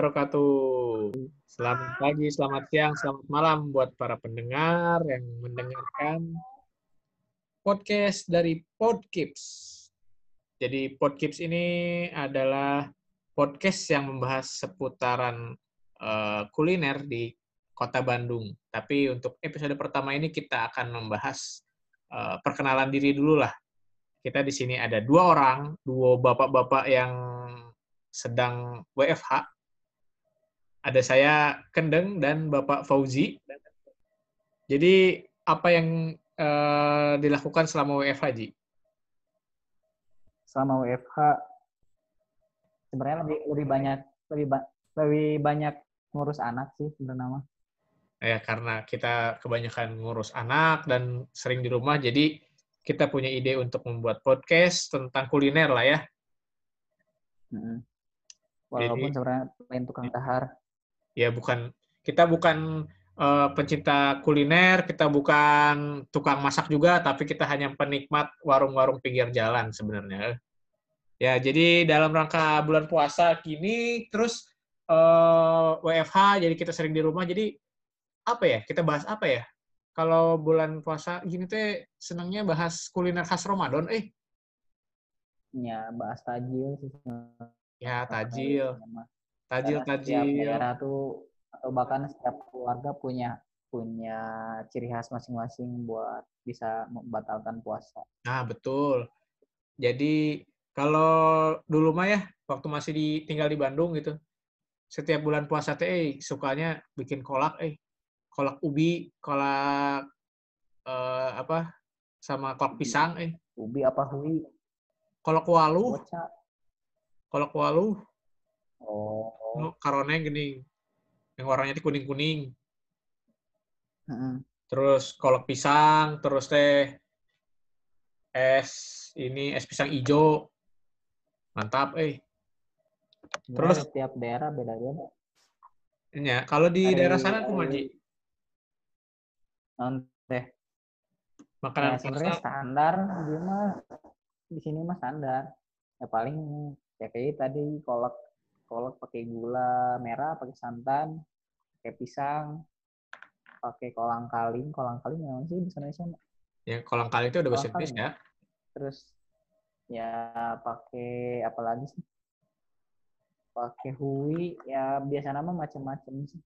wabarakatuh. Selamat pagi, selamat siang, selamat malam buat para pendengar yang mendengarkan podcast dari Podkips. Jadi Podkips ini adalah podcast yang membahas seputaran uh, kuliner di Kota Bandung. Tapi untuk episode pertama ini kita akan membahas uh, perkenalan diri dulu lah. Kita di sini ada dua orang, dua bapak-bapak yang sedang WFH. Ada saya Kendeng dan Bapak Fauzi. Jadi apa yang uh, dilakukan selama WFH, Ji? Selama WFH sebenarnya lebih lebih banyak lebih ba lebih banyak ngurus anak sih sebenarnya. Ya karena kita kebanyakan ngurus anak dan sering di rumah, jadi kita punya ide untuk membuat podcast tentang kuliner lah ya. Mm -hmm. Walaupun Jadi, sebenarnya lain tukang dahar. Ya bukan kita bukan uh, pencinta kuliner, kita bukan tukang masak juga, tapi kita hanya penikmat warung-warung pinggir jalan sebenarnya. Ya, jadi dalam rangka bulan puasa kini terus uh, eh, WFH jadi kita sering di rumah. Jadi apa ya? Kita bahas apa ya? Kalau bulan puasa gini teh senangnya bahas kuliner khas Ramadan eh. Ya, bahas tajil sih Ya, tajil. Tajil, tajil. Setiap daerah tuh atau bahkan setiap keluarga punya punya ciri khas masing-masing buat bisa membatalkan puasa. Nah, betul. Jadi kalau dulu mah ya waktu masih di, tinggal di Bandung gitu. Setiap bulan puasa teh eh, sukanya bikin kolak eh. Kolak ubi, kolak eh, apa? sama kolak pisang eh. Ubi apa hui? Kolak walu. Kolak walu oh no, karone gini. Yang warnanya itu kuning kuning terus kolak pisang terus teh es ini es pisang hijau mantap eh. Terus setiap daerah beda beda ya kalau di hari, daerah sana aku maji? Teh. Makanan ya, sebenarnya standar di mah di sini mah standar. Ya paling ya kayak tadi kolak kolak pakai gula merah pakai santan pakai pisang pakai kolang kaling. Kolang kaling yang sih di Indonesia ya kolang kaling itu udah bahasa Inggris ya. terus ya pakai apa lagi sih? Pakai hui ya biasa nama macam-macam sih.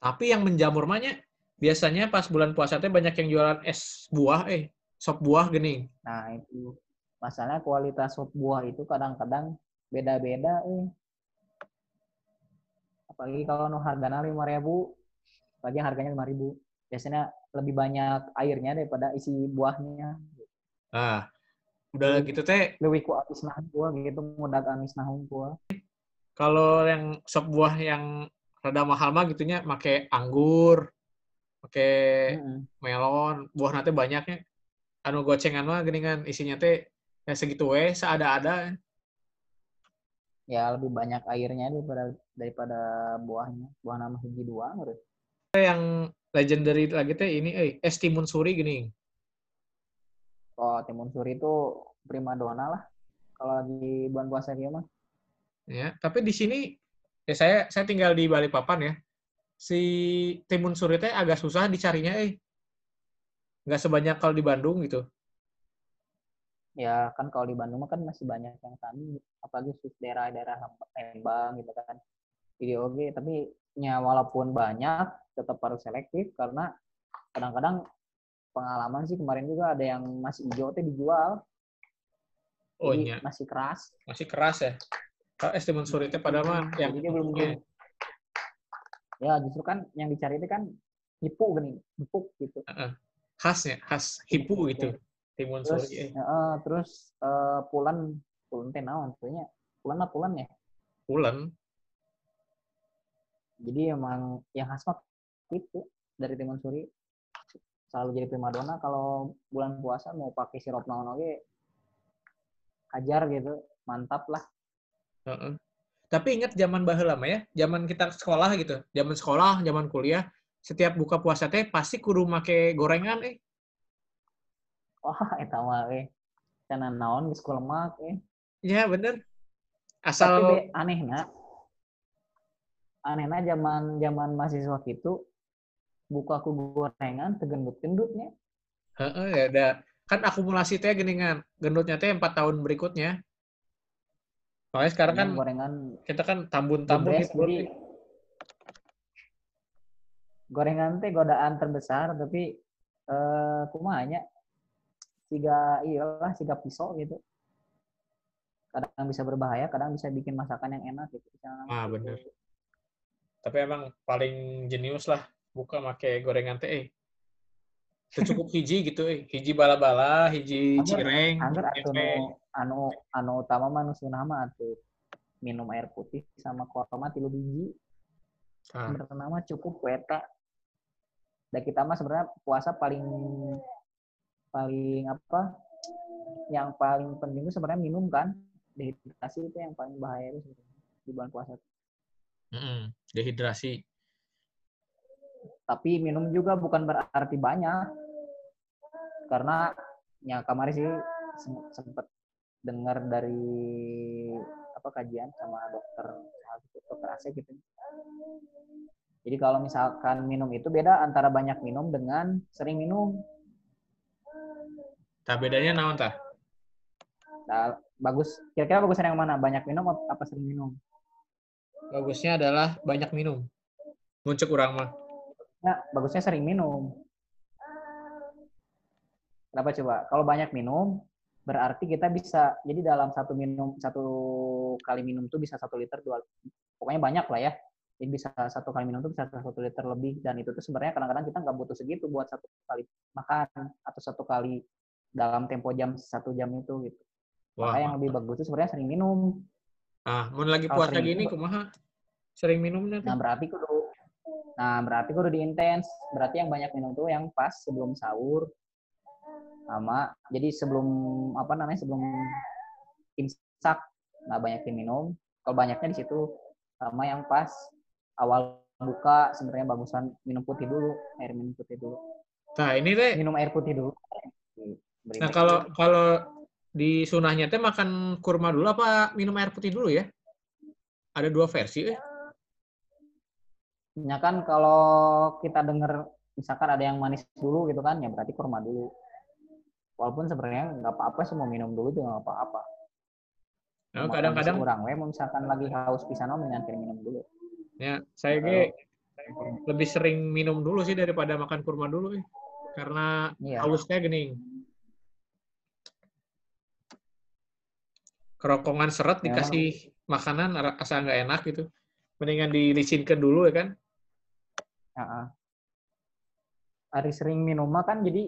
Tapi yang menjamur mahnya biasanya pas bulan puasa teh banyak yang jualan es buah eh sop buah gini. Nah itu. Masalahnya kualitas sop buah itu kadang-kadang beda-beda eh apalagi kalau no harganya lima ribu lagi harganya lima ribu. Biasanya lebih banyak airnya daripada isi buahnya. Ah udah gitu teh. lebih ku amis nah buah gitu mudah amis nah buah kalau yang sop buah yang rada mahal mah gitunya make anggur pakai mm -hmm. melon buah nanti banyaknya anu gocengan mah geningan isinya teh ya segitu weh seada-ada. Ya lebih banyak airnya daripada daripada buahnya. Buah nama hiji dua menurut. Yang legendary lagi teh ini eh es timun suri gini. Oh timun suri itu prima dona lah. Kalau lagi bulan puasa dia mah. Ya tapi di sini ya saya saya tinggal di Balikpapan ya. Si timun suri teh agak susah dicarinya eh. Nggak sebanyak kalau di Bandung gitu. Ya kan kalau di Bandung kan masih banyak yang kami apalagi daerah-daerah Lembang gitu kan video oke tapi ya walaupun banyak tetap harus selektif karena kadang-kadang pengalaman sih kemarin juga ada yang masih hijau teh dijual. Oh iya. masih keras. Masih keras ya? Kalau es timun suri teh pada mah yang jadi belum okay. ya justru kan yang dicari itu kan hipu gini hipu gitu. Uh -uh. khasnya khas hipu gitu. timun terus, suri uh, terus uh, pulan pulan teh naon? Pulan lah pulan ya? Pulan jadi emang yang khas mah itu dari timun suri. Selalu jadi primadona kalau bulan puasa mau pakai sirup naon oke hajar gitu mantap lah. Uh -uh. tapi ingat zaman baheula lama ya zaman kita sekolah gitu zaman sekolah zaman kuliah setiap buka puasa teh pasti kudu make gorengan eh. Wah eta mah eh. Karena naon geus lemak eh. Iya bener. Asal Tapi aneh nak anehnya zaman zaman mahasiswa gitu buka aku gorengan tegendut-gendutnya. Heeh, ya ada kan akumulasi teh geningan gendutnya teh empat tahun berikutnya. Makanya sekarang kan gorengan kita kan tambun-tambun Bebes, gitu. jadi gorengan teh godaan terbesar tapi eh kumanya tiga iyalah tiga pisau gitu kadang bisa berbahaya kadang bisa bikin masakan yang enak gitu Ah, bener. Tapi emang paling jenius lah buka make gorengan teh. Eh. Cukup hiji gitu eh. Hiji bala-bala, hiji cireng, angger atuh tempe. nu anu anu utama mah nu sunah mah atuh minum air putih sama kurma tilu biji Ah, cukup weta dan kita mah sebenarnya puasa paling paling apa yang paling penting itu sebenarnya minum kan dehidrasi itu yang paling bahaya itu di bulan puasa mm-mm, dehidrasi. tapi minum juga bukan berarti banyak. Karena ya kemarin sih sem- sempet dengar dari apa kajian sama dokter dokter Asep gitu. Jadi kalau misalkan minum itu beda antara banyak minum dengan sering minum. Tah bedanya naon tah? Nah, bagus. Kira-kira bagusan yang mana? Banyak minum apa sering minum Bagusnya adalah banyak minum. Muncul urang mah. ya bagusnya sering minum kenapa coba kalau banyak minum berarti kita bisa jadi dalam satu minum satu kali minum tuh bisa satu liter dua pokoknya banyak lah ya jadi bisa satu kali minum tuh bisa satu liter lebih dan itu tuh sebenarnya kadang-kadang kita nggak butuh segitu buat satu kali makan atau satu kali dalam tempo jam satu jam itu gitu Wah. Makanya yang lebih bagus itu sebenarnya sering minum Ah, mun lagi Kalau puasa gini kumaha? Sering minumnya Nah teh. berarti kudu, nah berarti kudu diintens. Berarti yang banyak minum tuh yang pas sebelum sahur, sama jadi sebelum apa namanya sebelum imsak, nah banyakin minum. Kalau banyaknya di situ sama yang pas awal buka sebenarnya bagusan minum putih dulu, air minum putih dulu, Nah, ini teh minum air putih dulu. Beri Nah, kalau kalau di sunahnya teh makan kurma dulu apa minum air putih dulu ya? Ada dua versi eh. Ya kan kalau kita dengar misalkan ada yang manis dulu gitu kan, ya berarti kurma dulu. Walaupun sebenarnya nggak apa-apa sih mau minum dulu juga nggak apa-apa. Nah, kadang-kadang kondisi urang we misalkan lagi haus pisan mendingan minum dulu. ya saya ge lebih sering minum dulu sih daripada makan kurma dulu eh. Karena Iya. halusnya gening. Kerokongan seret Ya, dikasih makanan asa nggak enak gitu. Mendingan dilicinkan dulu ya kan? Heeh. Hari sering minum kan jadi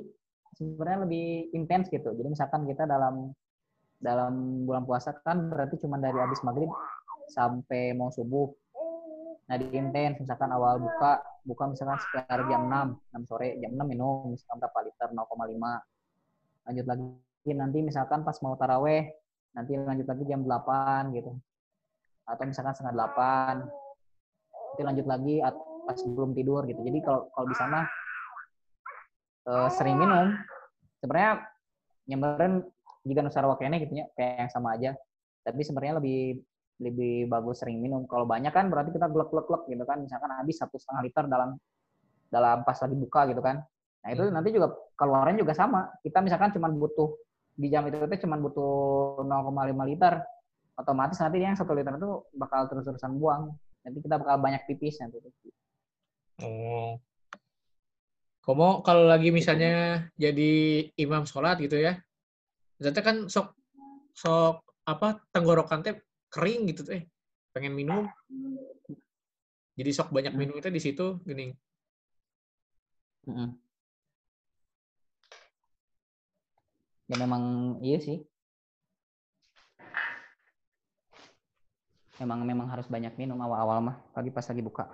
sebenarnya lebih intens gitu. Jadi misalkan kita dalam dalam bulan puasa kan berarti cuma dari habis maghrib sampai mau subuh. Nah di intens misalkan awal buka buka misalkan sekitar jam 6, 6 sore jam 6 minum misalkan berapa liter 0,5 lanjut lagi nanti misalkan pas mau taraweh nanti lanjut lagi jam 8 gitu. Atau misalkan setengah 8 nanti lanjut lagi at- pas belum tidur gitu. Jadi kalau kalau di sana eh, sering minum. Sebenarnya nyemberin jika nusarawa kene gitu ya kayak yang sama aja. Tapi sebenarnya lebih lebih bagus sering minum. Kalau banyak kan berarti kita glek glek glek gitu kan. Misalkan habis satu setengah liter dalam dalam pas lagi buka gitu kan. Nah itu Hmm. nanti juga keluarannya juga sama. Kita misalkan cuma butuh di jam itu itu cuma butuh 0,5 liter otomatis nanti yang satu liter itu bakal terus-terusan buang nanti kita bakal banyak pipis nanti Oh. Komo kalau lagi misalnya jadi imam sholat gitu ya, ternyata kan sok sok apa tenggorokan teh kering gitu teh, pengen minum. Jadi sok banyak minum itu di situ gini. Mm-mm. Ya memang iya sih. Memang memang harus banyak minum awal-awal mah, pagi pas lagi buka.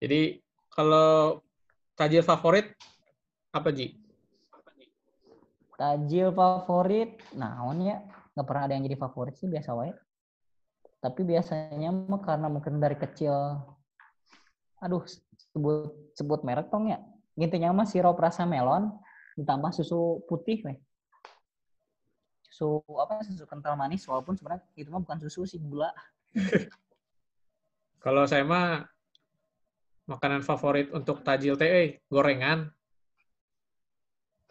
Jadi kalau tajil favorit apa Ji? Tajil favorit, nah ya nggak pernah ada yang jadi favorit sih biasa wae. Tapi biasanya mah karena mungkin dari kecil, aduh sebut sebut merek dong ya. Intinya mah sirup rasa melon ditambah susu putih weh. Susu apa susu kental manis walaupun sebenarnya itu mah bukan susu sih gula. Kalau saya mah makanan favorit untuk tajil teh eh, gorengan.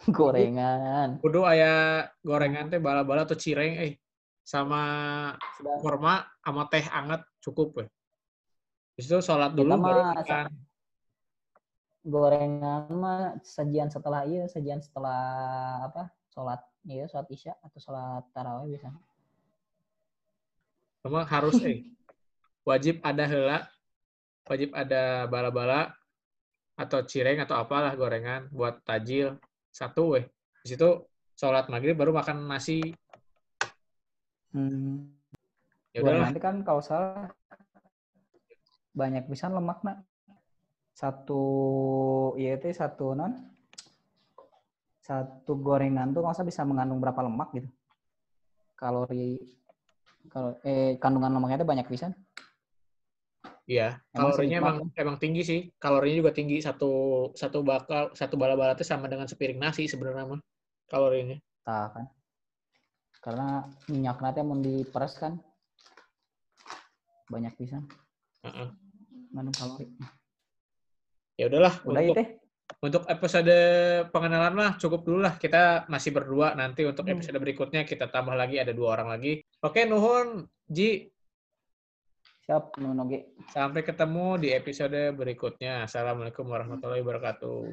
Gorengan. Kudu aya gorengan teh bala-bala atau cireng eh sama Sudah kurma sama teh anget cukup. Habis itu sholat dulu Kita baru makan. Gorengan mah sajian setelah iya, sajian setelah apa? Sholat iya, sholat isya atau sholat tarawih biasanya. Cuma harus eh wajib ada hela, wajib ada bala-bala atau cireng atau apalah gorengan buat tajil satu weh. Di situ sholat maghrib baru makan nasi. Hmm. Ya nanti kan kalau salah banyak pisan lemak nak. Satu iya itu satu non satu gorengan tuh nggak usah bisa mengandung berapa lemak gitu. Kalori kalau eh kandungan lemaknya itu banyak pisan. Iya, kalorinya emang emang tinggi sih. Kalorinya juga tinggi satu satu bakal satu bala-bala itu sama dengan sepiring nasi sebenarnya mah kalorinya. Tah kan. Karena minyak nanti mau diperes kan banyak pisan Heeh. mengandung kalori. Ya udahlah Udah untuk untuk episode pengenalan mah cukup dulu lah. Kita masih berdua nanti untuk Hmm. episode berikutnya kita tambah lagi ada dua orang lagi. Oke, nuhun Ji. Siap nunoge. Sampai ketemu di episode berikutnya. Assalamualaikum warahmatullahi wabarakatuh.